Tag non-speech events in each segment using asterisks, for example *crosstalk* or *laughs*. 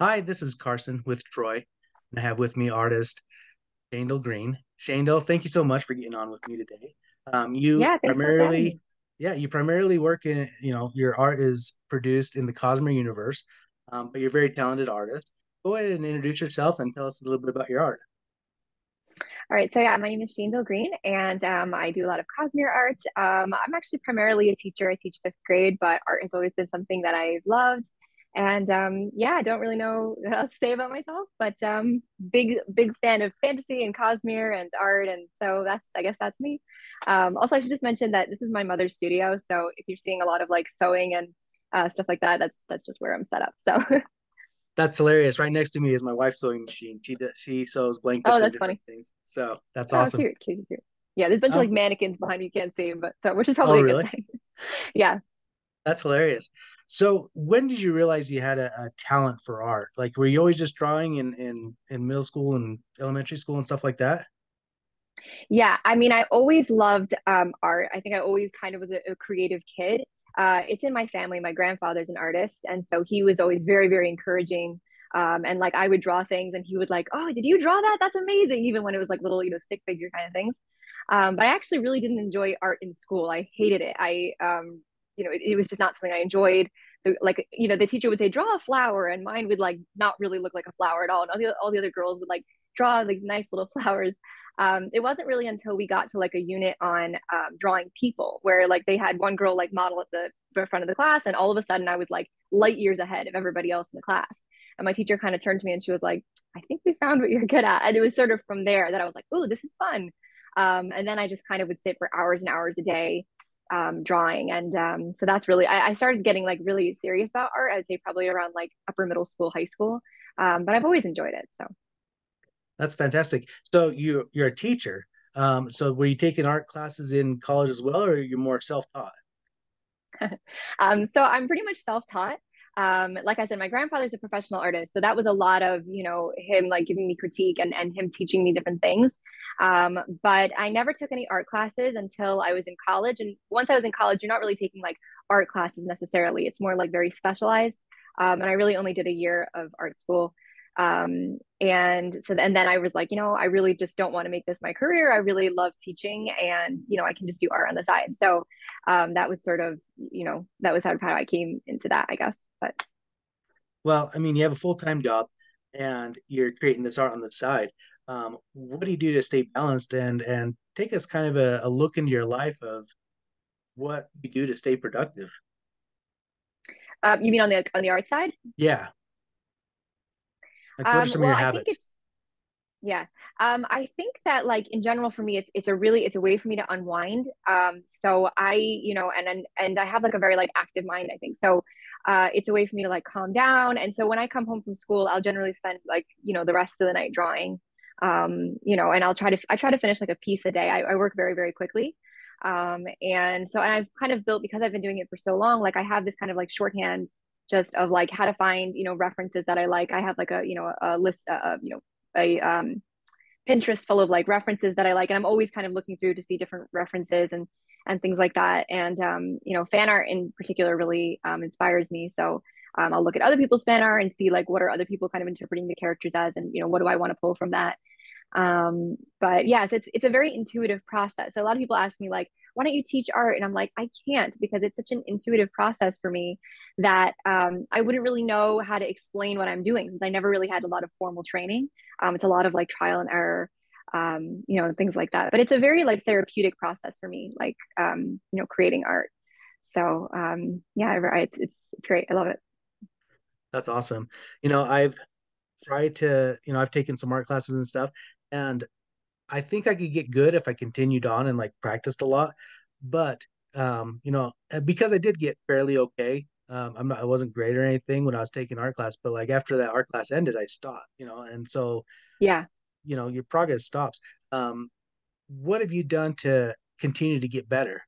Hi, this is Carson with Troy. And I have with me artist Shandell Green. Shandell, thank you so much for getting on with me today. Um, you Yeah, primarily, yeah, you primarily work in, you know, your art is produced in the Cosmere universe, um, but you're a very talented artist. Go ahead and introduce yourself and tell us a little bit about your art. All right, so yeah, my name is Shane Green, and um, I do a lot of Cosmere art. Um, I'm actually primarily a teacher. I teach fifth grade, but art has always been something that I've loved. And um, yeah, I don't really know *laughs* what else to say about myself, but um, big big fan of fantasy and Cosmere and art, and so that's I guess that's me. Um, also, I should just mention that this is my mother's studio, so if you're seeing a lot of like sewing and uh, stuff like that, that's that's just where I'm set up. So *laughs* That's hilarious. Right next to me is my wife's sewing machine. She does, she sews oh, blankets and that's different funny. things. So that's Oh, awesome. cute, cute, cute. Yeah, there's a bunch of like mannequins behind me you can't see, but so which is oh, probably a good really? thing. *laughs* Yeah. That's hilarious. So when did you realize you had a, a talent for art? Like, were you always just drawing in, in in middle school and elementary school and stuff like that? Yeah, I mean, I always loved um, art. I think I always kind of was a, a creative kid. Uh, it's in my family. My grandfather's an artist, and so he was always very, very encouraging. Um, and like I would draw things, and he would like, "Oh, did you draw that? That's amazing!" Even when it was like little, you know, stick figure kind of things. Um, but I actually really didn't enjoy art in school. I hated it. I, um, you know, it, it was just not something I enjoyed. Like, you know, the teacher would say, "Draw a flower," and mine would like not really look like a flower at all. And all the all the other girls would like draw like nice little *laughs* flowers um, it wasn't really until we got to like a unit on um, drawing people where like they had one girl like model at the, the front of the class and all of a sudden i was like light years ahead of everybody else in the class and my teacher kind of turned to me and she was like i think we found what you're good at and it was sort of from there that i was like oh this is fun um, and then i just kind of would sit for hours and hours a day um, drawing and um, so that's really I, I started getting like really serious about art i would say probably around like upper middle school high school um, but i've always enjoyed it so That's fantastic. So you you're a teacher. Um, so were you taking art classes in college as well, or are you're more self-taught? *laughs* um, so I'm pretty much self-taught. Um, like I said, my grandfather's a professional artist, so that was a lot of you know him like giving me critique and and him teaching me different things. Um, but I never took any art classes until I was in college. And once I was in college, you're not really taking like art classes necessarily. It's more like very specialized. Um, and I really only did a year of art school. Um, and so and then I was like, you know, I really just don't want to make this my career. I really love teaching, and you know, I can just do art on the side. So um, that was sort of you know that was how, how I came into that, I guess. But Well, I mean, you have a full-time job and you're creating this art on the side. Um, what do you do to stay balanced and and take us kind of a, a look into your life of what you do to stay productive? um, you mean on the on the art side? Yeah. Like, what are Um, some of well, your I think habits? it's Yeah. Um, I think that like in general for me it's it's a really it's a way for me to unwind. Um, so I, you know, and and and I have like a very like active mind, I think. So uh it's a way for me to like calm down. And so when I come home from school, I'll generally spend like, you know, the rest of the night drawing. Um, you know, and I'll try to I try to finish like a piece a day. I, I work very, very quickly. Um, and so and I've kind of built because I've been doing it for so long, like I have this kind of like shorthand just of like how to find, you know, references that I like. I have like a, you know, a list of, you know, a um Pinterest full of like references that I like, and I'm always kind of looking through to see different references and and things like that. And um, you know, fan art in particular really um, inspires me. So um, I'll look at other people's fan art and see like what are other people kind of interpreting the characters as, and you know, what do I want to pull from that. Um, but yes, it's it's a very intuitive process. So a lot of people ask me like, why don't you teach art? And I'm like, I can't because it's such an intuitive process for me that um, I wouldn't really know how to explain what I'm doing since I never really had a lot of formal training. Um, it's a lot of like trial and error, um, you know, things like that. But it's a very like therapeutic process for me, like um, you know, creating art. So um, yeah, it's it's it's great. I love it. That's awesome. You know, I've tried to, you know, I've taken some art classes and stuff, and I think I could get good if I continued on and like practiced a lot. But um, you know, uh, because I did get fairly okay. Um, I'm not, I wasn't great or anything when I was taking art class, but like after that art class ended, I stopped, you know, and so, Yeah. you know, your progress stops. Um, what have you done to continue to get better?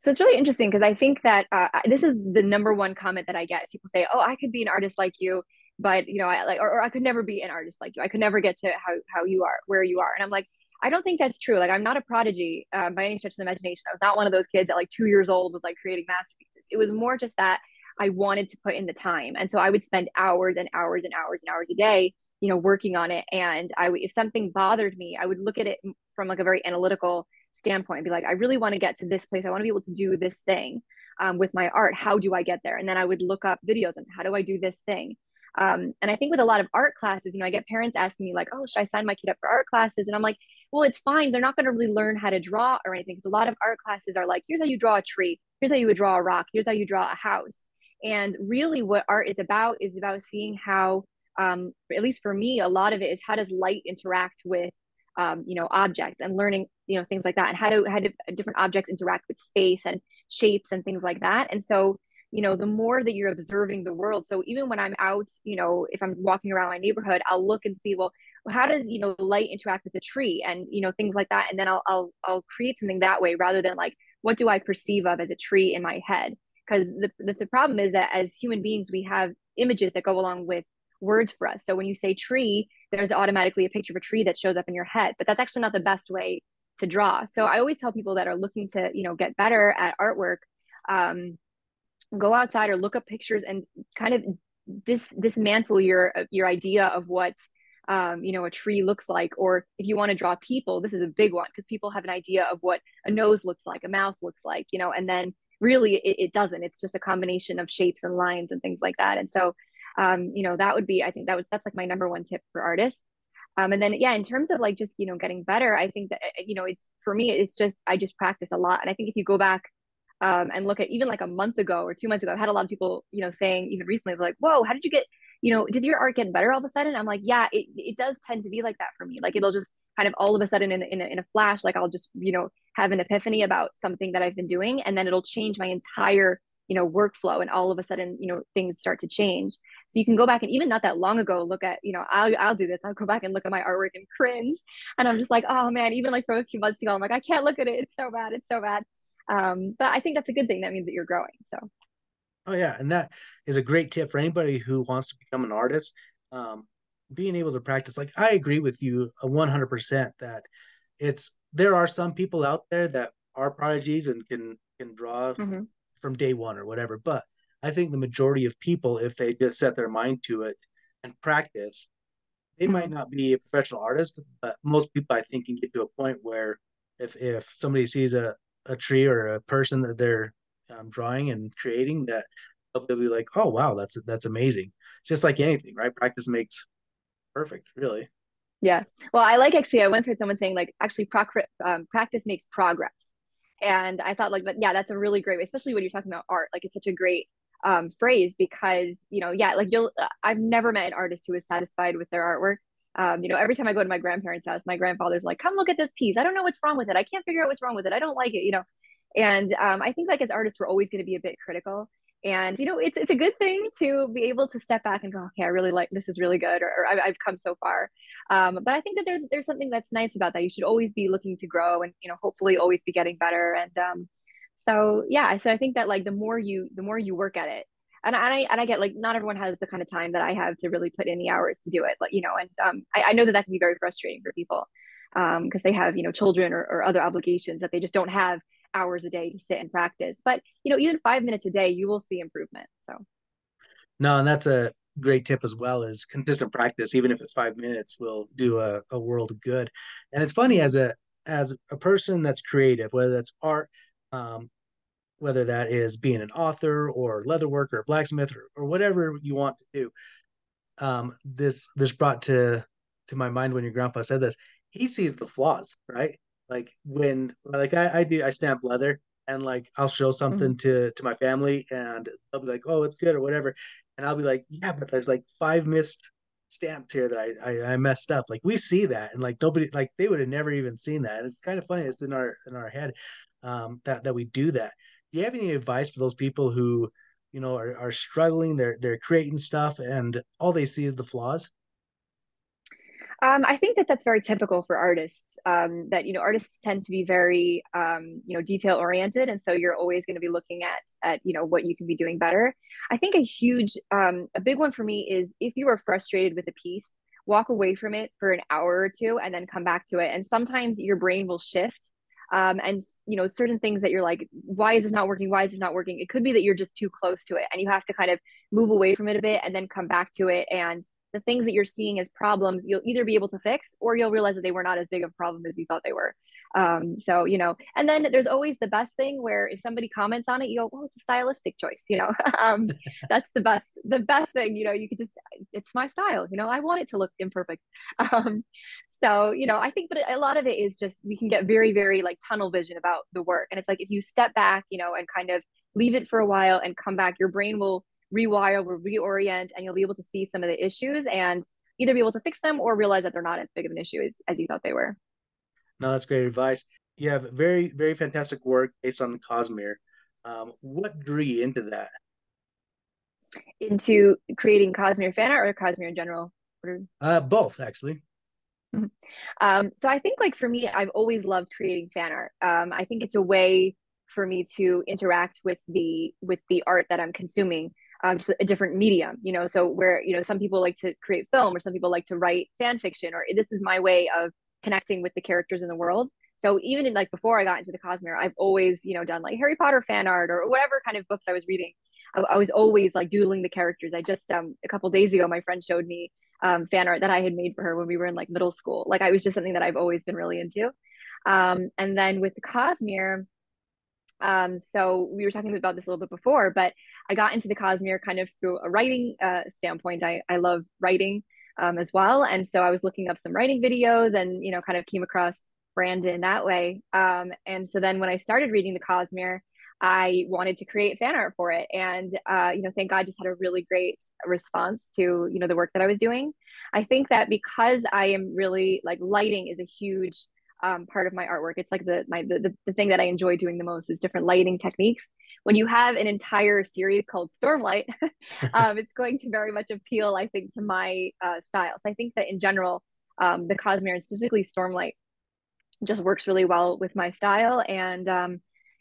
So it's really interesting because I think that uh, this is the number one comment that I get. People say, "Oh, I could be an artist like you, but you know, I like, or, or I could never be an artist like you. I could never get to how how you are, where you are." And I'm like, I don't think that's true. Like, I'm not a prodigy um, by any stretch of the imagination. I was not one of those kids at like two years old was like creating masterpieces. It was more just that I wanted to put in the time. And so I would spend hours and hours and hours and hours a day, you know, working on it. And I would, if something bothered me, I would look at it from like a very analytical standpoint and be like, I really want to get to this place. I want to be able to do this thing um, with my art. How do I get there? And then I would look up videos and how do I do this thing? Um, and I think with a lot of art classes, you know, I get parents asking me like, "Oh, should I sign my kid up for art classes?" And I'm like, "Well, it's fine. They're not going to really learn how to draw or anything because a lot of art classes are like, here's how you draw a tree, here's how you would draw a rock, here's how you draw a house." And really, what art is about is about seeing how, um, at least for me, a lot of it is how does light interact with, um, you know, objects and learning, you know, things like that, and how do how do different objects interact with space and shapes and things like that. And so you know the more that you're observing the world. So even when i'm out you know if i'm walking around my neighborhood i'll look and see well how does you know light interact with the tree and you know things like that. And then i'll i'll, I'll create something that way rather than like what do i perceive of as a tree in my head? Because the, the, the problem is that as human beings we have images that go along with words for us. So when you say tree there's automatically a picture of a tree that shows up in your head but that's actually not the best way to draw. So i always tell people that are looking to you know get better at artwork um, go outside or look up pictures and kind of dis- dismantle your your idea of what um, you know a tree looks like. Or if you want to draw people this is a big one because people have an idea of what a nose looks like a mouth looks like you know and then really it, it doesn't. It's just a combination of shapes and lines and things like that. And so um, you know that would be i think that was that's like my number one tip for artists. Um, and then yeah in terms of like just you know getting better i think that you know it's for me it's just i just practice a lot. And i think if you go back um, and look at even like a month ago or two months ago, I've had a lot of people, you know, saying even recently, like, whoa, how did you get, you know, did your art get better all of a sudden? I'm like, yeah, it, it does tend to be like that for me. Like it'll just kind of all of a sudden in, in, a, in a flash, like I'll just, you know, have an epiphany about something that I've been doing. And then it'll change my entire, you know, workflow. And all of a sudden, you know, things start to change. So you can go back and even not that long ago, look at, you know, I'll, I'll do this. I'll go back and look at my artwork and cringe. And I'm just like, oh man, even like from a few months ago, I'm like, I can't look at it. It's so bad. It's so bad. Um, but I think that's a good thing. That means that you're growing. So. Oh yeah, and that is a great tip for anybody who wants to become an artist. Um, being able to practice, like I agree with you a 100% that it's there are some people out there that are prodigies and can can draw mm-hmm. from day one or whatever. But I think the majority of people, if they just set their mind to it and practice, they mm-hmm. might not be a professional artist, but most people I think can get to a point where if if somebody sees a, a tree or a person that they're um, drawing and creating that they'll be like, oh wow, that's that's amazing. Just like anything, right? Practice makes perfect, really. Yeah. Well, I like actually. I once heard someone saying like, actually, um, practice makes progress, and I thought like, but yeah, that's a really great way, especially when you're talking about art. Like, it's such a great um, phrase because you know, yeah, like you'll. Uh, I've never met an artist who is satisfied with their artwork. Um, you know, every time I go to my grandparents' house, my grandfather's like, "Come look at this piece. I don't know what's wrong with it. I can't figure out what's wrong with it. I don't like it." You know, and um, I think like as artists, we're always going to be a bit critical. And you know, it's it's a good thing to be able to step back and go, "Okay, I really like this. Is really good," or, or I've, come so far. Um, but I think that there's there's something that's nice about that. You should always be looking to grow, and you know, hopefully, always be getting better. And um, so yeah, so I think that like the more you the more you work at it, and, I and I get like not everyone has the kind of time that I have to really put in the hours to do it. But you know, and um, I, I know that that can be very frustrating for people because um, they have you know children or, or other obligations that they just don't have hours a day to sit and practice. But you know, even five minutes a day, you will see improvement. So. No, and that's a great tip as well. Is consistent practice, even if it's five minutes, will do a, a world good. And it's funny as a as a person that's creative, whether that's art, um, whether that is being an author or leatherworker or blacksmith or, or whatever you want to do. Um, this this brought to to my mind when your grandpa said this. He sees the flaws, right? Like when like I, I do I stamp leather and like I'll show something mm-hmm. to to my family and they'll be like, oh, it's good or whatever, and I'll be like, yeah, but there's like five missed stamps here that I, I, I messed up. Like we see that, and like nobody like they would have never even seen that. And it's kind of funny. It's in our in our head um, that that we do that do you have any advice for those people who you know are, are struggling they're they're creating stuff and all they see is the flaws um, I think that that's very typical for artists. Um, that you know, artists tend to be very um, you know detail oriented, and so you're always going to be looking at at you know what you can be doing better. I think a huge, um, a big one for me is if you are frustrated with a piece, walk away from it for an hour or two, and then come back to it. And sometimes your brain will shift um, and you know certain things that you're like why is this not working? Why is this not working? It could be that you're just too close to it and you have to kind of move away from it a bit and then come back to it. And the things that you're seeing as problems you'll either be able to fix or you'll realize that they were not as big of a problem as you thought they were um, so you know and then there's always the best thing where if somebody comments on it you go well it's a stylistic choice you know? *laughs* Um, *laughs* that's the best the best thing you know you could just it's my style you know i want it to look imperfect. *laughs* Um, so you know i think but a lot of it is just we can get very very like tunnel vision about the work and it's like if you step back you know and kind of leave it for a while and come back your brain will rewire will reorient and you'll be able to see some of the issues and either be able to fix them or realize that they're not as big of an issue as, as you thought they were no that's great advice. You have very very fantastic work based on the cosmere. Um, what drew you into that? Into creating cosmere fan art or cosmere in general? Uh, both actually. Um, so I think like for me, I've always loved creating fan art. Um, I think it's a way for me to interact with the with the art that I'm consuming, um, just a different medium, you know. So where you know some people like to create film, or some people like to write fan fiction, or this is my way of connecting with the characters in the world. So even in like before I got into the Cosmere, I've always you know done like Harry Potter fan art or whatever kind of books I was reading. I, I was always like doodling the characters. I just um a couple days ago, my friend showed me um, fan art that I had made for her when we were in like middle school. Like I was just something that I've always been really into. Um, and then with the Cosmere, um, so we were talking about this a little bit before, but I got into the Cosmere kind of through a writing uh, standpoint. I, I love writing um, as well. And so I was looking up some writing videos and, you know, kind of came across Brandon that way. Um, and so then when I started reading the Cosmere, I wanted to create fan art for it. And, uh, you know, thank God just had a really great response to, you know, the work that I was doing. I think that because I am really like lighting is a huge um, part of my artwork. It's like the, my, the, the thing that I enjoy doing the most is different lighting techniques. When you have an entire series called Stormlight, *laughs* um, it's going to very much appeal, I think, to my uh, style. So I think that in general, um, the Cosmere and specifically Stormlight just works really well with my style. And, um,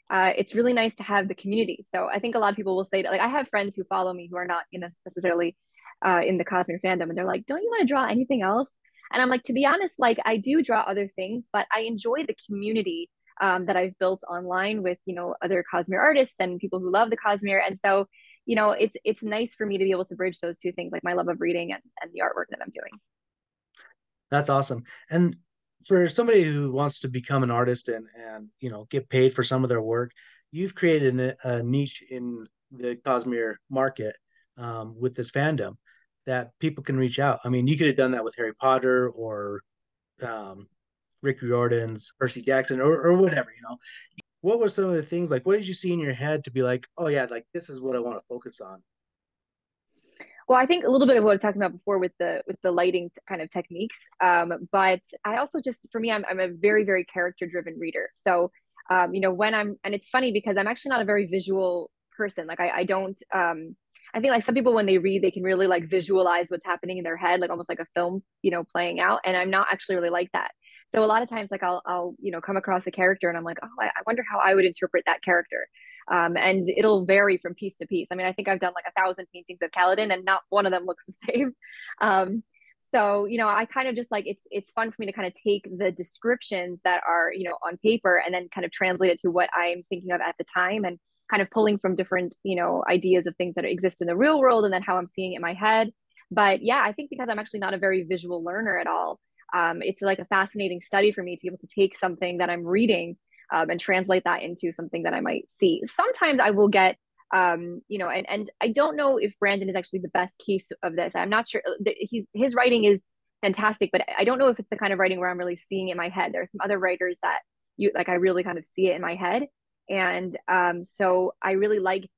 uh, it's really nice to have the community. So I think a lot of people will say that, like, I have friends who follow me who are not you know, necessarily uh, in the Cosmere fandom, and they're like, "Don't you want to draw anything else?" And I'm like, to be honest, like I do draw other things, but I enjoy the community um, that I've built online with you know other Cosmere artists and people who love the Cosmere, and so you know it's it's nice for me to be able to bridge those two things, like my love of reading and, and the artwork that I'm doing. That's awesome. And for somebody who wants to become an artist and and you know get paid for some of their work, you've created a, a niche in the Cosmere market um, with this fandom that people can reach out. I mean, you could have done that with Harry Potter or um, Rick Riordan's Percy Jackson or, or whatever, you know. What were some of the things like? What did you see in your head to be like, oh yeah, like this is what I want to focus on? Well, I think a little bit of what I was talking about before with the with the lighting kind of techniques. Um, but I also just for me, I'm I'm a very very character driven reader. So um, you know when I'm and it's funny because I'm actually not a very visual person. Like I I don't um I think like some people when they read they can really like visualize what's happening in their head, like almost like a film, you know, playing out. And I'm not actually really like that. So a lot of times like I'll I'll you know come across a character and I'm like, oh, I, wonder how I would interpret that character um, and it'll vary from piece to piece. I mean, I think I've done like a thousand paintings of Kaladin, and not one of them looks *laughs* the same. Um, so you know, I kind of just like it's it's fun for me to kind of take the descriptions that are you know on paper and then kind of translate it to what I'm thinking of at the time, and kind of pulling from different you know ideas of things that exist in the real world, and then how I'm seeing it in my head. But yeah, I think because I'm actually not a very visual learner at all, um, it's like a fascinating study for me to be able to take something that I'm reading um, and translate that into something that I might see. Sometimes I will get, um, you know, and, and I don't know if Brandon is actually the best case of this. I'm not sure. Uh, he's his writing is fantastic, but I don't know if it's the kind of writing where I'm really seeing in my head. There are some other writers that you like. I really kind of see it in my head, and um, so I really like,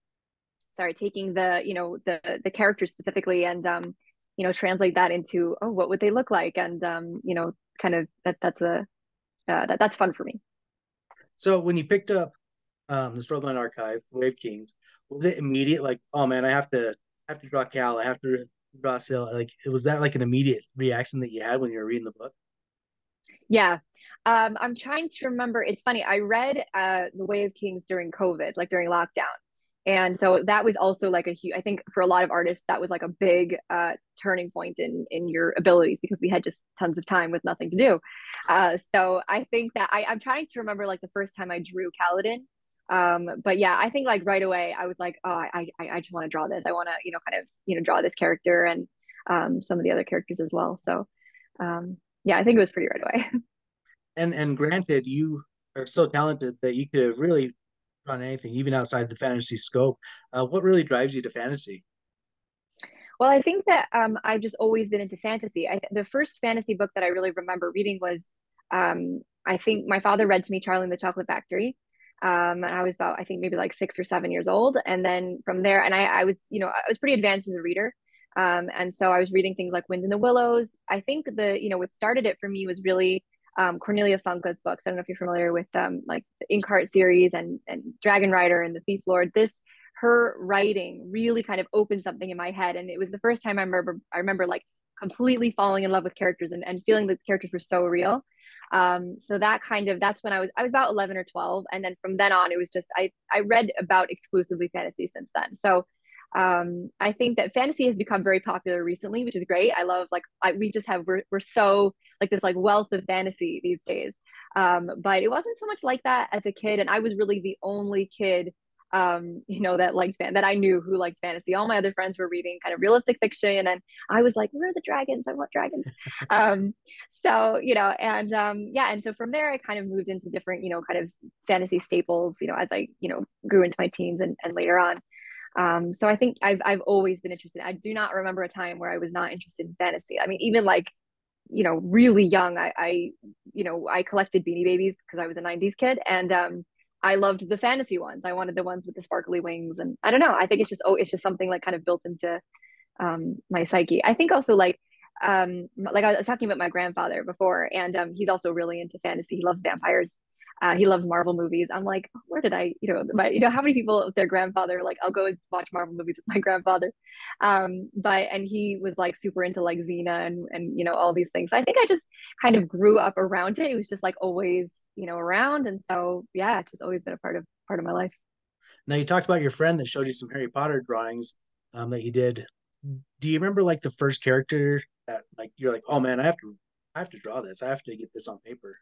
sorry, taking the you know the the characters specifically and um, you know translate that into oh what would they look like and um, you know kind of that that's a uh, that that's fun for me. So when you picked up um, the Stormlight Archive, Way of Kings, was it immediate? Like, oh man, I have to I have to draw Kal. I have to draw Syl. Like, was that like an immediate reaction that you had when you were reading the book? Yeah. Um, I'm trying to remember. It's funny. I read uh, The Way of Kings during COVID, like during lockdown. and so that was also like a huge i think for a lot of artists that was like a big uh, turning point in in your abilities because we had just tons of time with nothing to do uh, so i think that I, i'm trying to remember like the first time i drew Kaladin um but yeah i think like right away i was like oh i i, I just want to draw this i want to you know kind of you know draw this character and um some of the other characters as well so um yeah i think it was pretty right away *laughs* and and granted you are so talented that you could have really on anything, even outside the fantasy scope. Uh, what really drives you to fantasy? Well, I think that um, I've just always been into fantasy. I, the first fantasy book that I really remember reading was, um, I think my father read to me Charlie and the Chocolate Factory. Um, and I was about, I think maybe like six or seven years old. And then from there, and I, I was, you know, I was pretty advanced as a reader. Um, and so I was reading things like Wind in the Willows. I think the, you know, what started it for me was really um, Cornelia Funke's books. I don't know if you're familiar with um, like the Inkheart series and and Dragon Rider and the Thief Lord. This her writing really kind of opened something in my head, and it was the first time I remember I remember like completely falling in love with characters and, and feeling that the characters were so real. Um, so that kind of that's when I was I was about 11 or 12, and then from then on it was just I I read about exclusively fantasy since then. So um i think that fantasy has become very popular recently which is great. I love like I, we just have we're, we're so like this like wealth of fantasy these days. Um but it wasn't so much like that as a kid and i was really the only kid um you know that liked fan that i knew who liked fantasy. All my other friends were reading kind of realistic fiction and i was like where are the dragons? I want dragons. *laughs* Um so you know and um yeah and so from there i kind of moved into different you know kind of fantasy staples you know as i you know grew into my teens and, and later on um, so I think I've I've always been interested. I do not remember a time where I was not interested in fantasy. I mean, even like, you know, really young, I, I you know, I collected Beanie Babies because I was a '90s kid, and um, I loved the fantasy ones. I wanted the ones with the sparkly wings, and I don't know. I think it's just oh, it's just something like kind of built into um, my psyche. I think also like um like I was talking about my grandfather before, and um, he's also really into fantasy. He loves vampires. Uh, he loves Marvel movies. I'm like, where did I, you know, my, you know, how many people their grandfather like, I'll go and watch Marvel movies with my grandfather. Um, but and he was like super into like Xena and and you know all these things. So I think I just kind of grew up around it. It was just like always, you know, around, and so yeah, it's just always been a part of part of my life. Now you talked about your friend that showed you some Harry Potter drawings um, that he did. Do you remember like the first character that like you're like, oh man, I have to, I have to draw this. I have to get this on paper.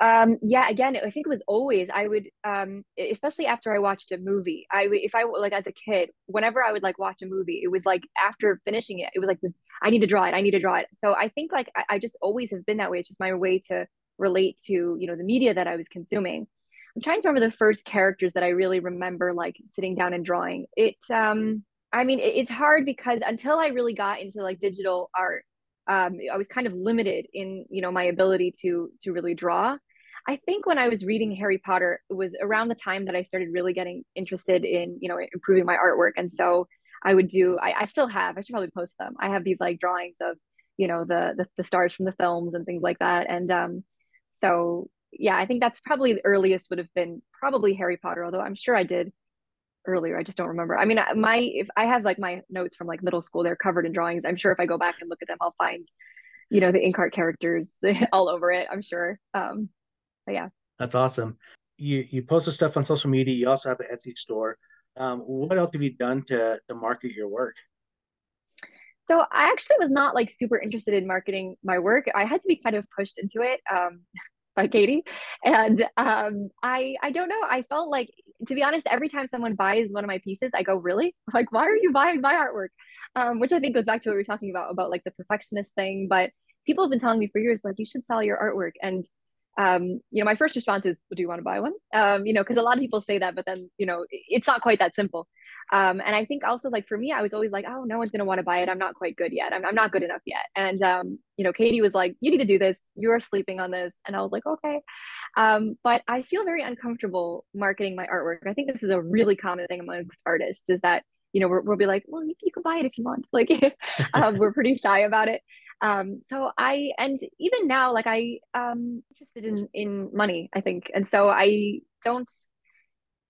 Um, yeah, again, I think it was always I would, um, especially after I watched a movie. I if I like as a kid, whenever I would like watch a movie, it was like after finishing it, it was like this. I need to draw it. I need to draw it. So I think like I, I just always have been that way. It's just my way to relate to you know the media that I was consuming. I'm trying to remember the first characters that I really remember like sitting down and drawing. It, um, I mean, it, it's hard because until I really got into like digital art, um, I was kind of limited in you know my ability to to really draw I think when I was reading Harry Potter, it was around the time that I started really getting interested in, you know, improving my artwork. And so I would do, I, I still have, I should probably post them. I have these like drawings of, you know, the, the, the stars from the films and things like that. And um, so, yeah, I think that's probably the earliest would have been probably Harry Potter, although I'm sure I did earlier. I just don't remember. I mean, my, if I have like my notes from like middle school, they're covered in drawings. I'm sure if I go back and look at them, I'll find, you know, the Inkheart characters *laughs* all over it, I'm sure. Um, but yeah. That's awesome. You you posted stuff on social media. You also have an etsy store. Um, what else have you done to to market your work? So i actually was not like super interested in marketing my work. I had to be kind of pushed into it um, *laughs* by katie. And um, i i don't know. I felt like to be honest every time someone buys one of my pieces i go really? Like why are you buying my artwork? Um, which i think goes back to what we were talking about about like the perfectionist thing. But people have been telling me for years like you should sell your artwork. And um, you know, my first response is, well, do you want to buy one? Um, you know, because a lot of people say that, but then, you know, it's not quite that simple. Um, and I think also like for me, I was always like, oh, no one's going to want to buy it. I'm not quite good yet. I'm, I'm not good enough yet. And, um, you know, Katie was like, you need to do this. You're sleeping on this. And I was like, okay. Um, but I feel very uncomfortable marketing my artwork. I think this is a really common thing amongst artists is that you know, we will be like, well, you, you, can buy it if you want. *laughs* Like, um, we're pretty shy about it. Um, so I, and even now, like I, um, interested in, in money, I think. And so I don't,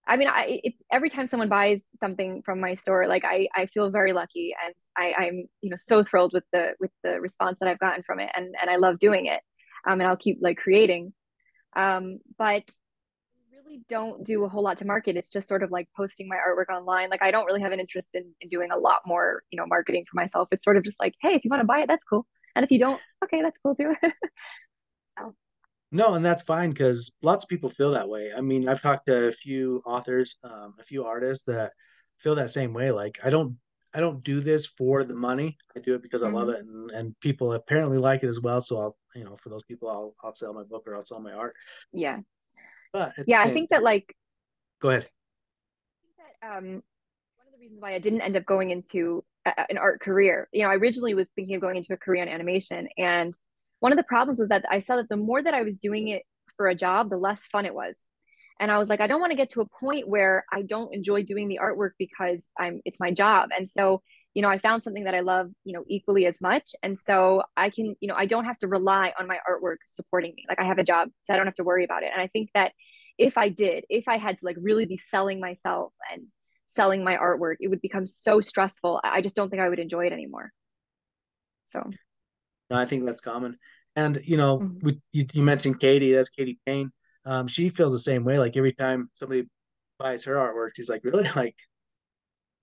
I mean, I, every time someone buys something from my store, like I, I feel very lucky and I, I'm, you know, so thrilled with the, with the response that I've gotten from it. And, and I love doing it. Um, and I'll keep like creating. Um, but really don't do a whole lot to market. It's just sort of like posting my artwork online. Like I don't really have an interest in, in doing a lot more, you know, marketing for myself. It's sort of just like, hey, if you want to buy it, that's cool. And if you don't, okay, that's cool too. *laughs* so. No, and that's fine because lots of people feel that way. I mean, I've talked to a few authors, um, a few artists that feel that same way. Like I don't I don't do this for the money. I do it because mm-hmm. I love mm-hmm. it, and, and people apparently like it as well. So I'll, you know, for those people, I'll I'll sell my book or I'll sell my art. Yeah. But yeah, I think that like. Go ahead. That, um, one of the reasons why I didn't end up going into a, an art career, you know, I originally was thinking of going into a career in animation, and one of the problems was that I saw that the more that I was doing it for a job, the less fun it was. And I was like, I don't want to get to a point where I don't enjoy doing the artwork because I'm it's my job. And so, you know, I found something that I love, you know, equally as much. And so I can, you know, I don't have to rely on my artwork supporting me. Like I have a job, so I don't have to worry about it. And I think that if I did, if I had to like really be selling myself and selling my artwork, it would become so stressful. I just don't think I would enjoy it anymore. So no, I think that's common. And you know, mm-hmm. we, you, you mentioned Katie. That's Katie Payne. Um, she feels the same way. Like every time somebody buys her artwork, she's like, "Really? *laughs* Like,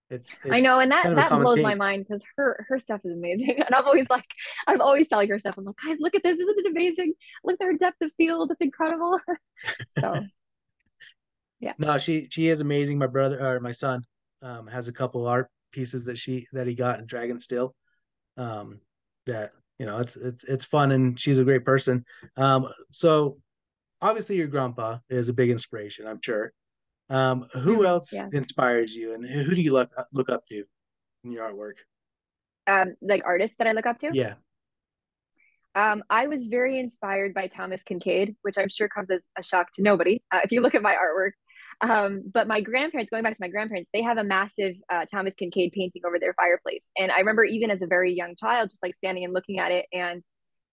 it's." it's I know, and that that blows thing. my mind because her her stuff is amazing, *laughs* and I'm always like, I'm always telling her stuff. I'm like, guys, look at this! Isn't it amazing? Look at her depth of field. It's incredible. *laughs* so, yeah. No, she she is amazing. My brother or my son um, has a couple art pieces that she that he got in Dragonsteel. Um, that you know it's it's it's fun and she's a great person um so obviously your grandpa is a big inspiration i'm sure um who mm, else yeah. inspires you and who do you look look up to in your artwork um like artists that i look up to yeah um, I was very inspired by Thomas Kinkade, which I'm sure comes as a shock to nobody uh, if you look at my artwork. Um, but my grandparents, going back to my grandparents, they have a massive uh, Thomas Kinkade painting over their fireplace. And I remember even as a very young child, just like standing and looking at it. And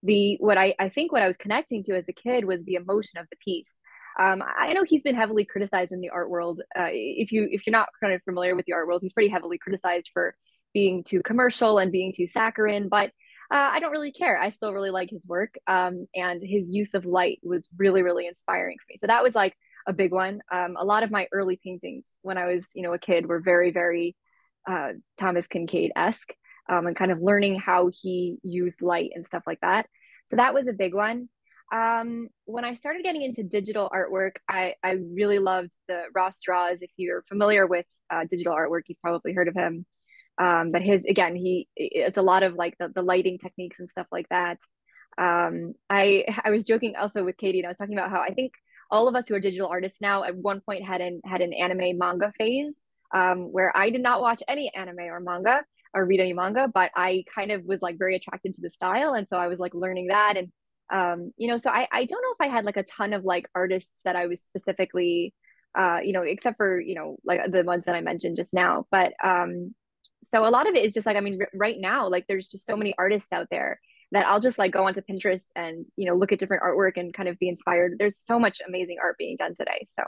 the what I, I think what I was connecting to as a kid was the emotion of the piece. Um, I know he's been heavily criticized in the art world. Uh, if you if you're not kind of familiar with the art world, he's pretty heavily criticized for being too commercial and being too saccharine. But uh, I don't really care. I still really like his work, um, and his use of light was really really inspiring for me. So that was like a big one. Um, a lot of my early paintings when I was, you know, a kid were very, very uh, Thomas Kinkade esque um, and kind of learning how he used light and stuff like that. So that was a big one. Um, when I started getting into digital artwork, I, I really loved the Ross Draws. If you're familiar with uh, digital artwork, you've probably heard of him. Um, but his, again, he, it's a lot of like the, the lighting techniques and stuff like that. Um, I, I was joking also with Katie and I was talking about how I think all of us who are digital artists now at one point had an had an anime manga phase um, where I did not watch any anime or manga or read any manga, but I kind of was like very attracted to the style, and so I was like learning that, and um, you know, so I I don't know if I had like a ton of like artists that I was specifically, uh, you know, except for you know like the ones that I mentioned just now, but um, so a lot of it is just like I mean, r- right now, like there's just so many artists out there that I'll just like go onto Pinterest and you know look at different artwork and kind of be inspired. There's so much amazing art being done today. So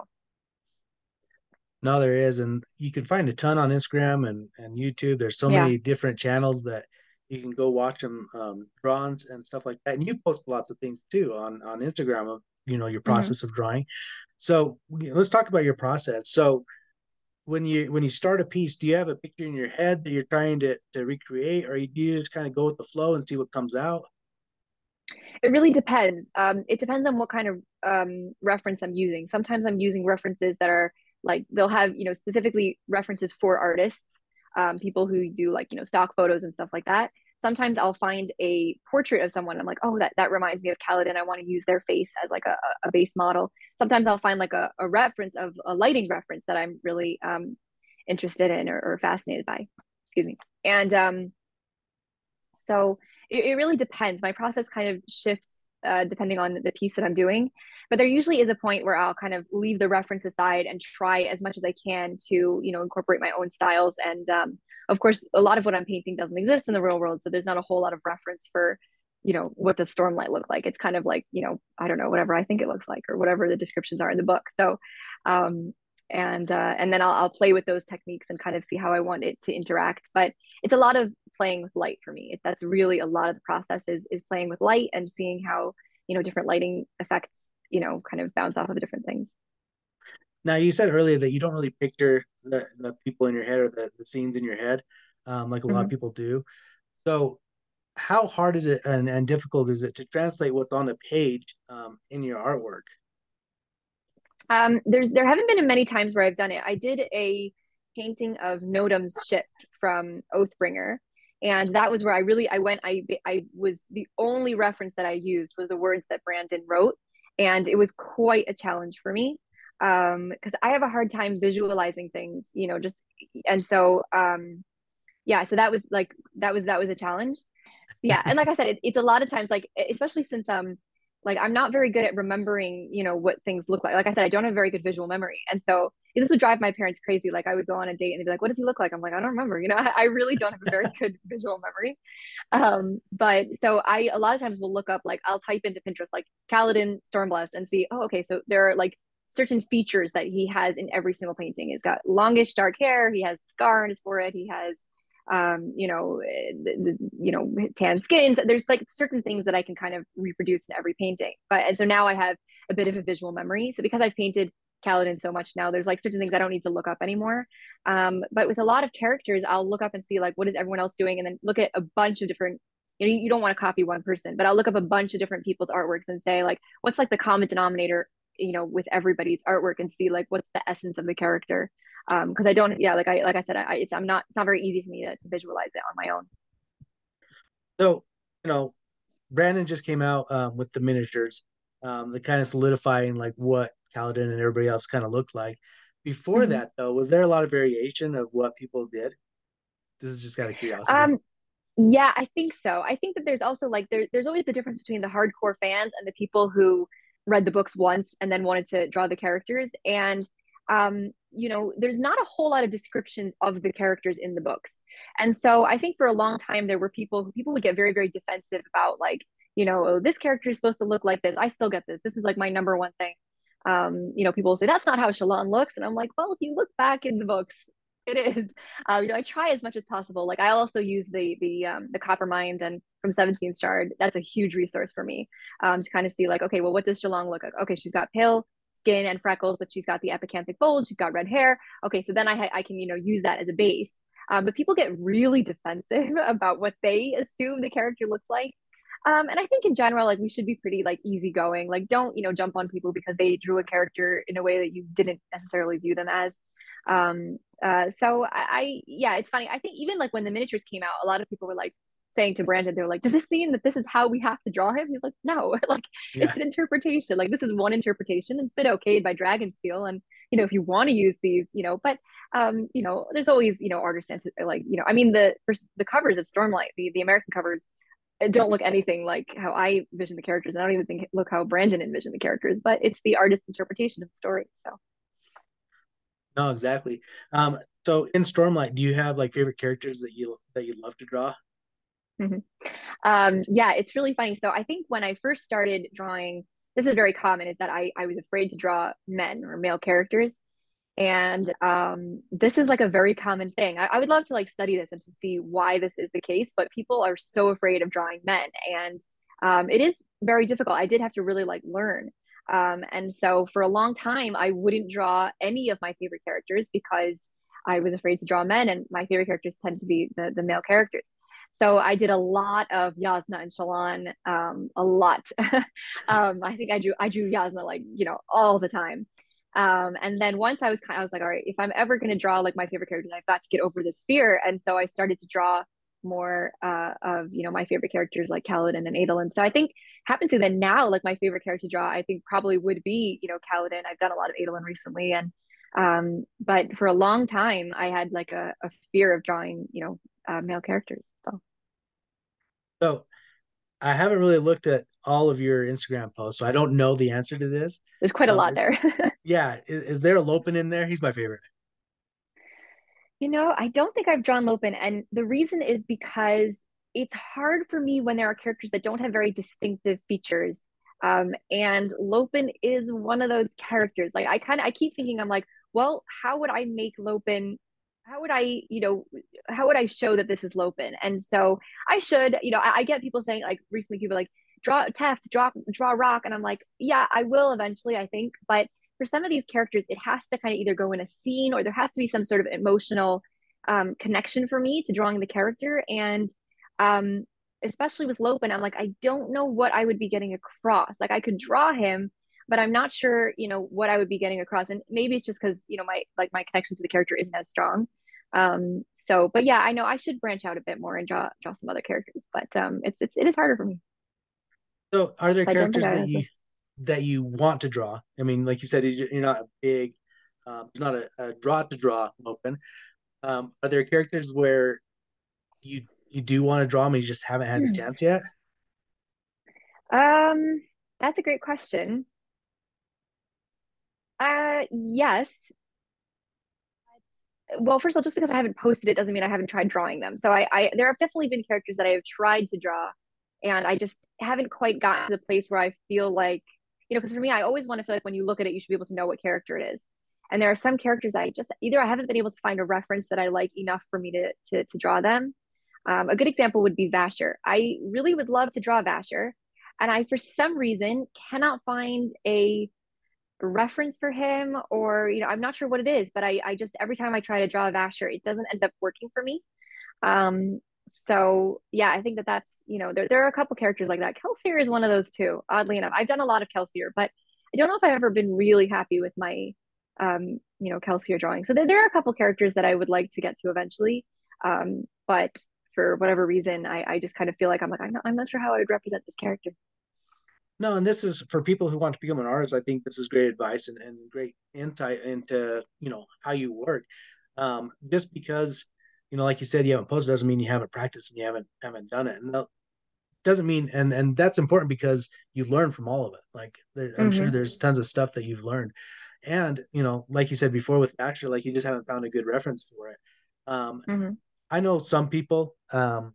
no, there is, and you can find a ton on Instagram and and YouTube. There's so yeah. many different channels that you can go watch them um, drawings and stuff like that. And you post lots of things too on on Instagram of you know your mm-hmm. process mm-hmm. of drawing. So let's talk about your process. So when you when you start a piece, do you have a picture in your head that you're trying to to recreate, or do you just kind of go with the flow and see what comes out? It really depends. Um, it depends on what kind of um, reference I'm using. Sometimes I'm using references that are like they'll have you know specifically references for artists, um, people who do like you know stock photos and stuff like that sometimes I'll find a portrait of someone. I'm like, oh, that, that reminds me of Kaladin. I want to use their face as like a, a base model. Sometimes I'll find like a, a reference of a lighting reference that I'm really um, interested in or, or fascinated by. Excuse me. And um, so it, it really depends. My process kind of shifts uh, depending on the piece that I'm doing. But there usually is a point where I'll kind of leave the reference aside and try as much as I can to, you know, incorporate my own styles. And um, of course a lot of what i'm painting doesn't exist in the real world so there's not a whole lot of reference for you know what does stormlight look like. It's kind of like you know i don't know whatever i think it looks like or whatever the descriptions are in the book. So um and uh, and then I'll, I'll play with those techniques and kind of see how I want it to interact. But it's a lot of playing with light for me. That's really a lot of the process is is playing with light and seeing how you know different lighting effects you know kind of bounce off of different things. Now you said earlier that you don't really picture the, the people in your head or the, the scenes in your head, um, like a lot of Mhm. people do. So how hard is it and, and difficult is it to translate what's on the page um, in your artwork? Um, there's there haven't been many times where I've done it. I did a painting of Nodom's ship from Oathbringer, and that was where I really I went. I I was the only reference that I used was the words that Brandon wrote, and it was quite a challenge for me um because I have a hard time visualizing things, you know, just and so um yeah, so that was like that was that was a challenge. Yeah, and like I said, it, it's a lot of times like especially since um like I'm not very good at remembering, you know, what things look like. Like I said, I don't have very good visual memory. And so this would drive my parents crazy. Like I would go on a date and they'd be like, what does he look like? I'm like, I don't remember. You know, I, *laughs* I really don't have a very good *laughs* visual memory. Um, but so I a lot of times will look up like I'll type into Pinterest like Kaladin Stormblessed and see, oh, okay, so there are like certain features that he has in every single painting. He's got longish dark hair, he has a scar on his forehead, he has um, you know, the, the, you know, tan skins. There's like certain things that I can kind of reproduce in every painting. But and so now I have a bit of a visual memory. So because I've painted Kaladin so much now, there's like certain things I don't need to look up anymore. Um, but with a lot of characters, I'll look up and see like what is everyone else doing, and then look at a bunch of different. You know, you don't want to copy one person, but I'll look up a bunch of different people's artworks and say like, what's like the common denominator, you know, with everybody's artwork, and see like what's the essence of the character um because i don't yeah like i like i said I, it's i'm not it's not very easy for me to, to visualize it on my own So, you know, Brandon just came out um, with the miniatures, um, the kind of solidifying like what Kaladin and everybody else kind of looked like. Before Mhm. that, though, was there a lot of variation of what people did? This is just kind of curiosity. um yeah i think so i think that there's also like there, there's always the difference between the hardcore fans and the people who read the books once and then wanted to draw the characters and um you know there's not a whole lot of descriptions of the characters in the books. And so i think for a long time there were people who people would get very very defensive about like you know oh, this character is supposed to look like this. I still get this. This is like my number one thing. Um you know people say that's not how shallan looks. And i'm like well if you look back in the books *laughs* it is. Um, you know i try as much as possible. Like i also use the the um the Coppermind and from 17th shard. That's a huge resource for me um to kind of see like okay well what does shallan look like? Okay she's got pale skin and freckles, but she's got the epicanthic folds, she's got red hair. Okay, so then I I can you know use that as a base. Um, but people get really *laughs* defensive *laughs* about what they assume the character looks like. Um, and I think in general, like we should be pretty like easygoing. Like don't you know jump on people because they drew a character in a way that you didn't necessarily view them as. Um, uh, so I, I yeah, it's funny. I think even like when the miniatures came out, a lot of people were like, saying to Brandon, they're like, does this mean that this is how we have to draw him? He's like, no, *laughs* like Yeah. it's an interpretation. Like this is one interpretation. It's been okayed by Dragonsteel. And, you know, if you want to use these, you know, but, um, you know, there's always, you know, artists like, you know, I mean, the, the covers of Stormlight, the, the American covers don't look anything like how I envision the characters. I don't even think look how Brandon envisioned the characters, but it's the artist's interpretation of the story. So. No, exactly. Um, so in Stormlight, do you have like favorite characters that you that you love to draw? Mm-hmm. Um, yeah, it's really funny. So I think when I first started drawing, this is very common, is that I, I was afraid to draw men or male characters. And um, this is like a very common thing. I, I would love to like study this and to see why this is the case, but people are so afraid of drawing men. And um, it is very difficult. I did have to really like learn. Um, and so for a long time, I wouldn't draw any of my favorite characters because I was afraid to draw men, and my favorite characters tend to be the, the male characters. So I did a lot of Jasnah and Shallan, um, a lot. *laughs* um, I think I drew I drew Jasnah like you know all the time. Um, and then once I was kind, of, I was like, all right, if I'm ever going to draw like my favorite characters, I've got to get over this fear. And so I started to draw more uh, of you know my favorite characters like Kaladin and Adolin. So I think happens to then now like my favorite character to draw, I think probably would be you know Kaladin. I've done a lot of Adolin recently, and um, but for a long time I had like a, a fear of drawing you know uh, male characters. So. I haven't really looked at all of your Instagram posts, so I don't know the answer to this. There's quite a Um, lot is, there. *laughs* yeah, is, is there a Lopen in there? He's my favorite. You know, I don't think I've drawn Lopen, and the reason is because it's hard for me when there are characters that don't have very distinctive features. Um, and Lopen is one of those characters. Like I kind of I keep thinking I'm like, well, how would I make Lopen? How would I, you know, how would I show that this is Lopen? And so I should, you know, I, I get people saying like recently people like draw Teft, draw draw rock, and I'm like, yeah, I will eventually, I think, but for some of these characters, it has to kind of either go in a scene or there has to be some sort of emotional um, connection for me to drawing the character. And um, especially with Lopen, I'm like, I don't know what I would be getting across. Like I could draw him, but I'm not sure, you know, what I would be getting across. And maybe it's just because, you know, my like my connection to the character isn't as strong. Um, so but yeah, I know I should branch out a bit more and draw draw some other characters, but um it's it's it is harder for me. So are there characters that you that you want to draw? I mean, like you said, you're not a big, um, not a, a draw to draw open Um, are there characters where you you do want to draw them, and you just haven't had the hmm. chance yet? Um, that's a great question. Uh, yes. Well, first of all, just because I haven't posted it doesn't mean I haven't tried drawing them. So I, I there have definitely been characters that I have tried to draw, and I just haven't quite gotten to the place where I feel like, you know, because for me, I always want to feel like when you look at it, you should be able to know what character it is. And there are some characters I just either I haven't been able to find a reference that I like enough for me to to, to draw them. Um, a good example would be Vasher. I really would love to draw Vasher, and I for some reason cannot find a reference for him, or you know, I'm not sure what it is, but I I just every time I try to draw a Vasher, it doesn't end up working for me. Um, so yeah, I think that that's you know there there are a couple characters like that. Kelsier is one of those too. Oddly enough, I've done a lot of Kelsier, but I don't know if I've ever been really happy with my um you know Kelsier drawing. So there, there are a couple characters that I would like to get to eventually, um, but for whatever reason, I I just kind of feel like I'm like I'm not I'm not sure how I would represent this character. No, and this is for people who want to become an artist. I think this is great advice and, and great insight into you know how you work. Um, just because you know, like you said, you haven't posted doesn't mean you haven't practiced and you haven't haven't done it. And that doesn't mean and and that's important because you learn from all of it. Like there, I'm mm-hmm. sure there's tons of stuff that you've learned. And you know, like you said before with Vasher, like you just haven't found a good reference for it. Um, mm-hmm. I know some people um,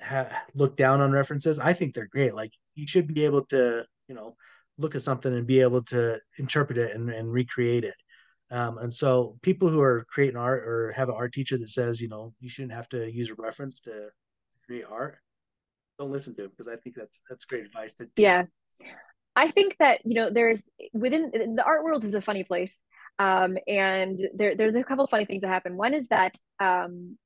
ha- look down on references. I think they're great. Like you should be able to, you know, look at something and be able to interpret it and, and recreate it. Um, and so people who are creating art or have an art teacher that says, you know, you shouldn't have to use a reference to create art, don't listen to him because I think that's that's great advice to do. Yeah. I think that, you know, there's within the art world is a funny place. Um, and there, there's a couple of funny things that happen. One is that um,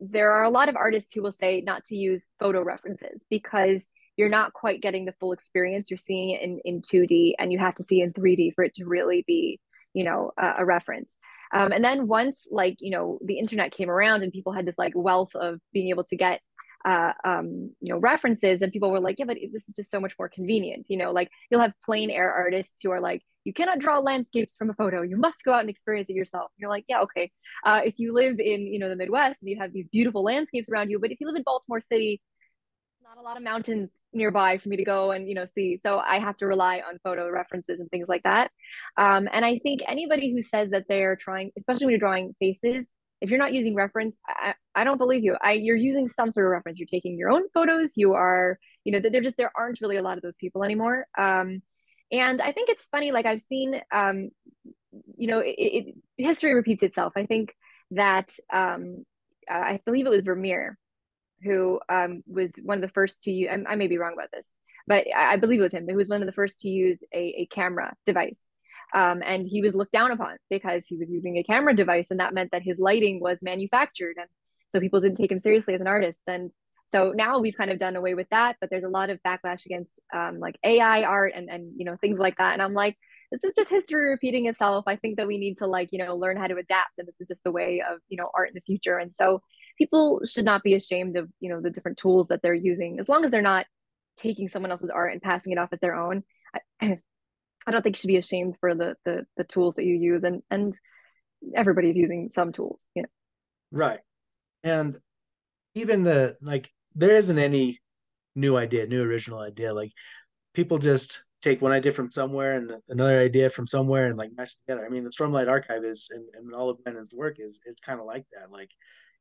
there are a lot of artists who will say not to use photo references because you're not quite getting the full experience. You're seeing it in, in 2D and you have to see in 3D for it to really be you know a, a reference. Um, and then once like you know the internet came around and people had this like wealth of being able to get uh, um, you know references and people were like yeah but this is just so much more convenient you know like you'll have plein air artists who are like you cannot draw landscapes from a photo. You must go out and experience it yourself. You're like yeah okay. Uh, if you live in you know the midwest and you have these beautiful landscapes around you but if you live in baltimore city not a lot of mountains nearby for me to go and you know see. So i have to rely on photo references and things like that. Um, and i think anybody who says that they're trying especially when you're drawing faces if you're not using reference I, I don't believe you. I you're using some sort of reference. You're taking your own photos. You are you know they're just there aren't really a lot of those people anymore. Um, and i think it's funny like i've seen um, you know it, it, history repeats itself. I think that um, i believe it was vermeer who um, was one of the first to use, I, I, may be wrong about this, but I, I, believe it was him, who was one of the first to use a, a camera device. Um, and he was looked down upon because he was using a camera device, and that meant that his lighting was manufactured. And so people didn't take him seriously as an artist. And so now we've kind of done away with that, but there's a lot of backlash against um, like AI art and, and, you know, things like that. And I'm like, this is just history repeating itself. I think that we need to like, you know, learn how to adapt. And this is just the way of, you know, art in the future. And so people should not be ashamed of you know the different tools that they're using as long as they're not taking someone else's art and passing it off as their own. I, *clears throat* I don't think you should be ashamed for the, the the tools that you use and and everybody's using some tools you know. Right. And even the like there isn't any new idea new original idea. Like people just take one idea from somewhere and another idea from somewhere and like match together. I mean the stormlight archive is and, and all of brandon's work is is kind of like that. Like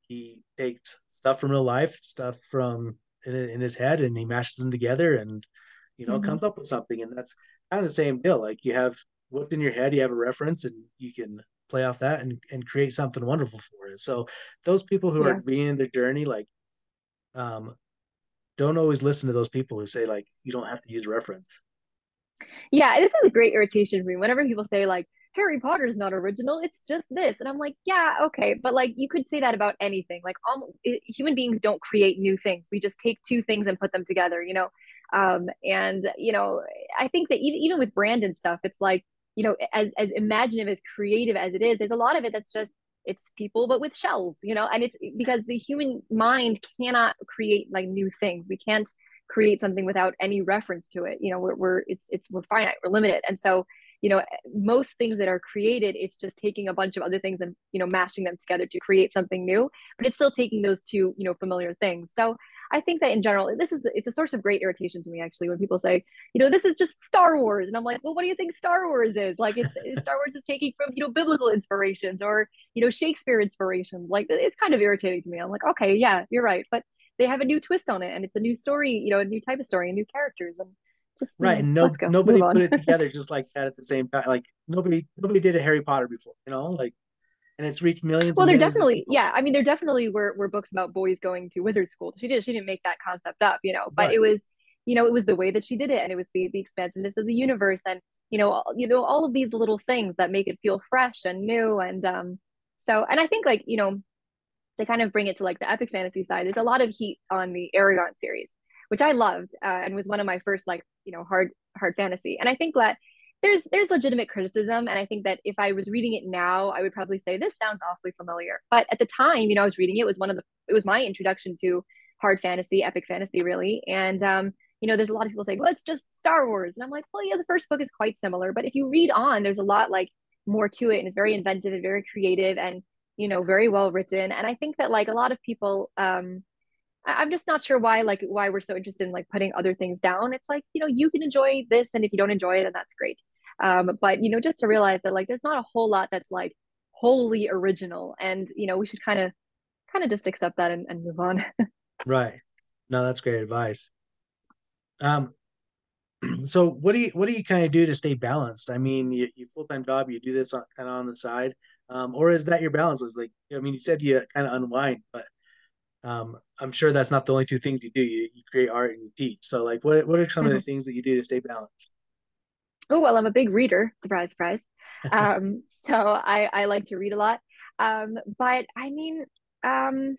he takes stuff from real life, stuff from in, in his head, and he mashes them together, and you know, mm-hmm. comes up with something. And that's kind of the same deal. Like you have what's in your head, you have a reference, and you can play off that and, and create something wonderful for it. So those people who yeah. are being in their journey, like, um, don't always listen to those people who say like you don't have to use reference. Yeah, this is a great irritation for me. Whenever people say like Harry Potter is not original, it's just this, and I'm like, yeah, okay, but like you could say that about anything. Like, it, human beings don't create new things. We just take two things and put them together, you know. Um, and you know, I think that even even with Brandon stuff, it's like you know, as as imaginative as creative as it is, there's a lot of it that's just it's people but with shells you know and it's because the human mind cannot create like new things we can't create something without any reference to it you know we're, we're it's it's we're finite we're limited and so you know most things that are created it's just taking a bunch of other things and you know mashing them together to create something new but it's still taking those two you know familiar things. So i think that in general this is it's a source of great irritation to me actually when people say you know this is just star wars and i'm like well what do you think star wars is? Like it's star wars is taking from you know biblical inspirations or you know shakespeare inspirations. Like it's kind of irritating to me. I'm like okay yeah you're right but they have a new twist on it and it's a new story you know a new type of story and new characters and just right and no nobody put it *laughs* together just like that at the same time like nobody nobody did a harry potter before you know like and it's reached millions well there definitely yeah i mean there definitely were, were books about boys going to wizard school. She did she didn't make that concept up you know but right. it was you know it was the way that she did it and it was the, the expansiveness of the universe and you know you know all of these little things that make it feel fresh and new and um so and i think like you know to kind of bring it to like the epic fantasy side, there's a lot of heat on the Eragon series, which I loved uh, and was one of my first like you know hard hard fantasy. And I think that there's there's legitimate criticism, and I think that if I was reading it now, I would probably say this sounds awfully familiar. But at the time, you know, I was reading it, it was one of the it was my introduction to hard fantasy, epic fantasy, really, and um, you know, there's a lot of people saying, well, it's just Star Wars. And I'm like, well, yeah, the first book is quite similar. But if you read on, there's a lot like more to it and it's very inventive and very creative. And you know very well written and i think that like a lot of people um i'm just not sure why like why we're so interested in like putting other things down. It's like you know you can enjoy this and if you don't enjoy it then that's great. Um but you know just to realize that like there's not a whole lot that's like wholly original and you know we should kind of kind of just accept that and, and move on. *laughs* Right. No that's great advice. Um *clears throat* so what do you what do you kind of do to stay balanced? I mean you, you full-time job you do this on, kind of on the side um, or is that your balance? Is like, I mean, you said you kind of unwind, but um, I'm sure that's not the only two things you do. You, you create art and you teach. So, like, what what are some mm-hmm. of the mm-hmm. things that you do to stay balanced? Oh well, I'm a big reader. Surprise, surprise. um, *laughs* so I I like to read a lot. Um, but I mean, um,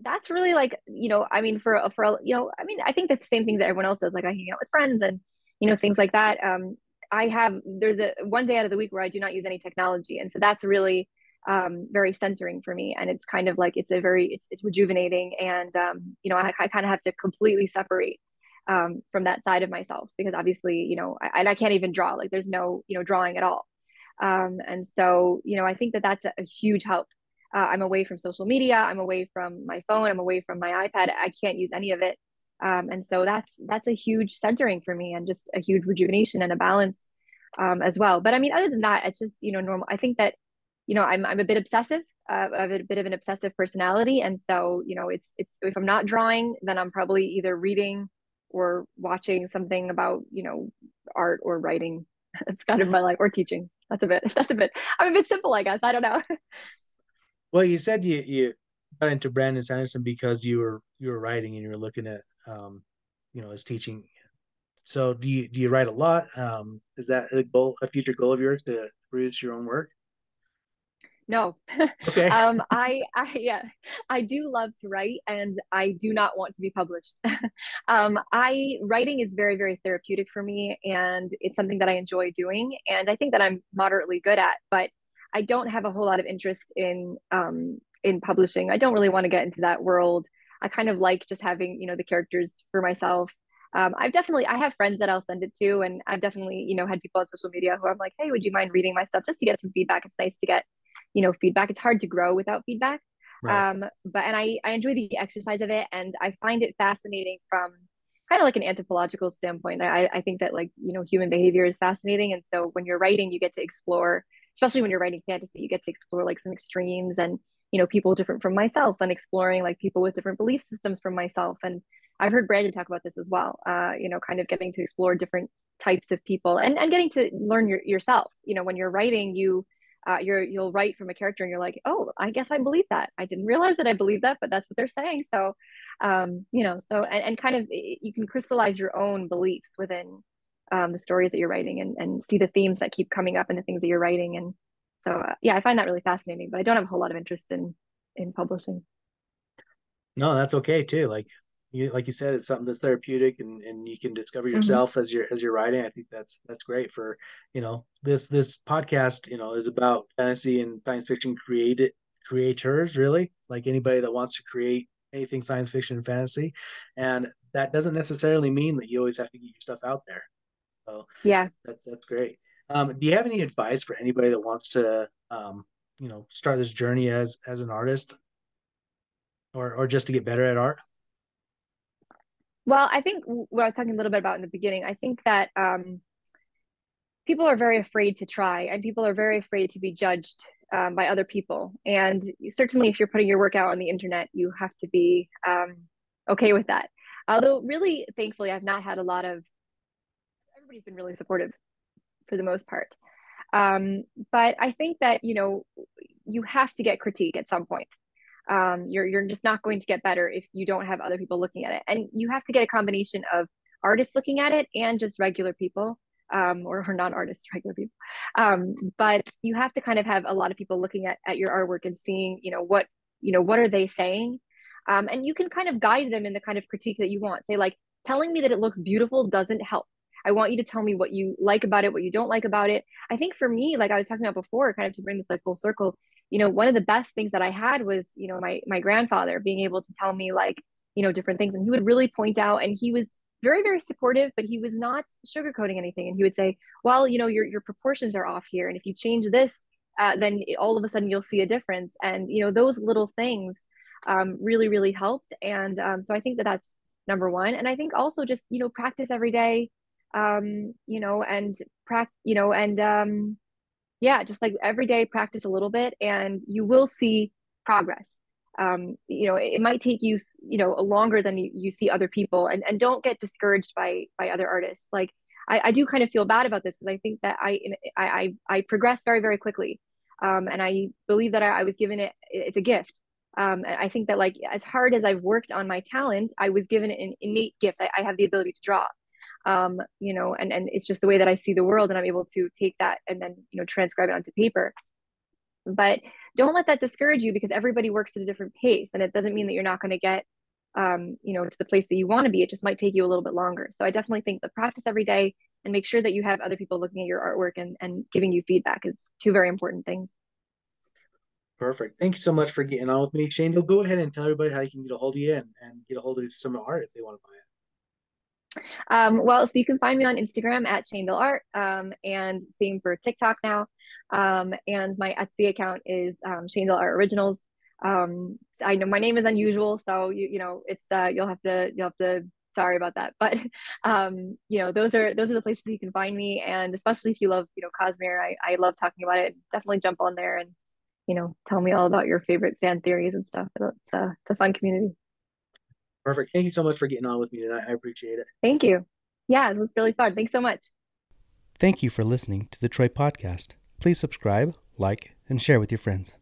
that's really like you know, I mean, for for you know, I mean, I think that's the same thing that everyone else does. Like I hang out with friends and you know things like that. Um, I have there's a one day out of the week where I do not use any technology, and so that's really um, very centering for me. And it's kind of like it's a very it's it's rejuvenating, and um, you know I, I kind of have to completely separate um, from that side of myself because obviously you know I, I can't even draw like there's no you know drawing at all, um, and so you know I think that that's a, a huge help. Uh, I'm away from social media. I'm away from my phone. I'm away from my iPad. I can't use any of it um, and so that's that's a huge centering for me and just a huge rejuvenation and a balance um, as well but i mean other than that it's just you know normal i think that you know i'm, I'm a bit obsessive uh, i have a bit of an obsessive personality and so you know it's it's if i'm not drawing then i'm probably either reading or watching something about you know art or writing *laughs* it's kind of my life or teaching that's a bit *laughs* that's a bit i'm a bit simple i guess i don't know *laughs* well you said you you got into brandon sanderson because you were you were writing and you were looking at um, you know, is teaching. So do you do you write a lot? Um, is that a goal, a future goal of yours to produce your own work? No. *laughs* Okay. um, *laughs* I, I, yeah, I do love to write and I do not want to be published. *laughs* um, I, writing is very, very therapeutic for me and it's something that I enjoy doing. And I think that I'm moderately good at, but I don't have a whole lot of interest in, um, in publishing. I don't really want to get into that world. I kind of like just having, you know, the characters for myself. Um, I've definitely, I have friends that I'll send it to, and I've definitely, you know, had people on social media who I'm like, hey, would you mind reading my stuff just to get some feedback? It's nice to get, you know, feedback. It's hard to grow without feedback. Right. Um, but and I, I enjoy the exercise of it, and I find it fascinating from kind of like an anthropological standpoint. I, I think that like you know human behavior is fascinating, and so when you're writing, you get to explore, especially when you're writing fantasy, you get to explore like some extremes and you know people different from myself and exploring like people with different belief systems from myself and i've heard brandon talk about this as well uh, you know kind of getting to explore different types of people and, and getting to learn your, yourself you know when you're writing you uh, you're you'll write from a character and you're like oh i guess i believe that i didn't realize that i believe that but that's what they're saying so um you know so and, and kind of you can crystallize your own beliefs within um, the stories that you're writing and, and see the themes that keep coming up in the things that you're writing. And so, uh, yeah, I find that really fascinating, but I don't have a whole lot of interest in, in publishing. No, that's okay too. Like you, like you said, it's something that's therapeutic and, and you can discover mm-hmm. yourself mm-hmm. as you're, as you're writing. I think that's, that's great for, you know, this, this podcast, you know, is about fantasy and science fiction created creators really like anybody that wants to create anything science fiction and fantasy and that doesn't necessarily mean that you always have to get your stuff out there so yeah that's that's great um, do you have any advice for anybody that wants to um, you know start this journey as as an artist or or just to get better at art well i think what i was talking a little bit about in the beginning i think that um, people are very afraid to try and people are very afraid to be judged um, by other people. And certainly, if you're putting your work out on the internet, you have to be um, okay with that. Although, really, thankfully, I've not had a lot of. Everybody's been really supportive, for the most part. Um, but I think that you know you have to get critique at some point. Um, you're you're just not going to get better if you don't have other people looking at it, and you have to get a combination of artists looking at it and just regular people um, or, or non-artists, *laughs* regular people. Um, but you have to kind of have a lot of people looking at, at your artwork and seeing, you know, what, you know, what are they saying? Um, and you can kind of guide them in the kind of critique that you want. Say like, telling me that it looks beautiful doesn't help. I want you to tell me what you like about it, what you don't like about it. I think for me, like I was talking about before, kind of to bring this like full circle, you know, one of the best things that I had was, you know, my my grandfather being able to tell me like, you know, different things, and he would really point out, and he was very very supportive but he was not sugarcoating anything. And he would say well you know your your proportions are off here. And if you change this uh, then all of a sudden you'll see a difference. And you know those little things um, really really helped. And um, so i think that that's number one. And i think also just you know practice every day um, you know and practice you know and um, yeah just like every day practice a little bit and you will see progress. Um, you know it, might take you you know longer than you, you see other people and, and don't get discouraged by by other artists. Like I, I do kind of feel bad about this because I think that I I I, progress very very quickly. Um, and I believe that I, I was given it it's a gift. Um, and I think that like as hard as I've worked on my talent I was given an innate gift. I, I have the ability to draw um, you know and and it's just the way that I see the world and I'm able to take that and then you know transcribe it onto paper. But don't let that discourage you because everybody works at a different pace and it doesn't mean that you're not going to get um, you know to the place that you want to be. It just might take you a little bit longer. So i definitely think the practice every day and make sure that you have other people looking at your artwork and, and giving you feedback is two very important things. Perfect. Thank you so much for getting on with me. Shandel go ahead and tell everybody how you can get a hold of you and, and get a hold of some art if they want to buy it um, well, so you can find me on Instagram at Shandel Art, um, and same for TikTok now. Um, and my Etsy account is um, Shandel Art Originals. Um, I know my name is unusual, so you you know it's uh, you'll have to you'll have to sorry about that, but *laughs* um, you know those are those are the places you can find me, and especially if you love you know Cosmere, I I love talking about it. Definitely jump on there and you know tell me all about your favorite fan theories and stuff. It's uh, it's a fun community. Perfect. Thank you so much for getting on with me tonight. I appreciate it. Thank you. Yeah, it was really fun. Thanks so much. Thank you for listening to the Troy Podcast. Please subscribe, like, and share with your friends.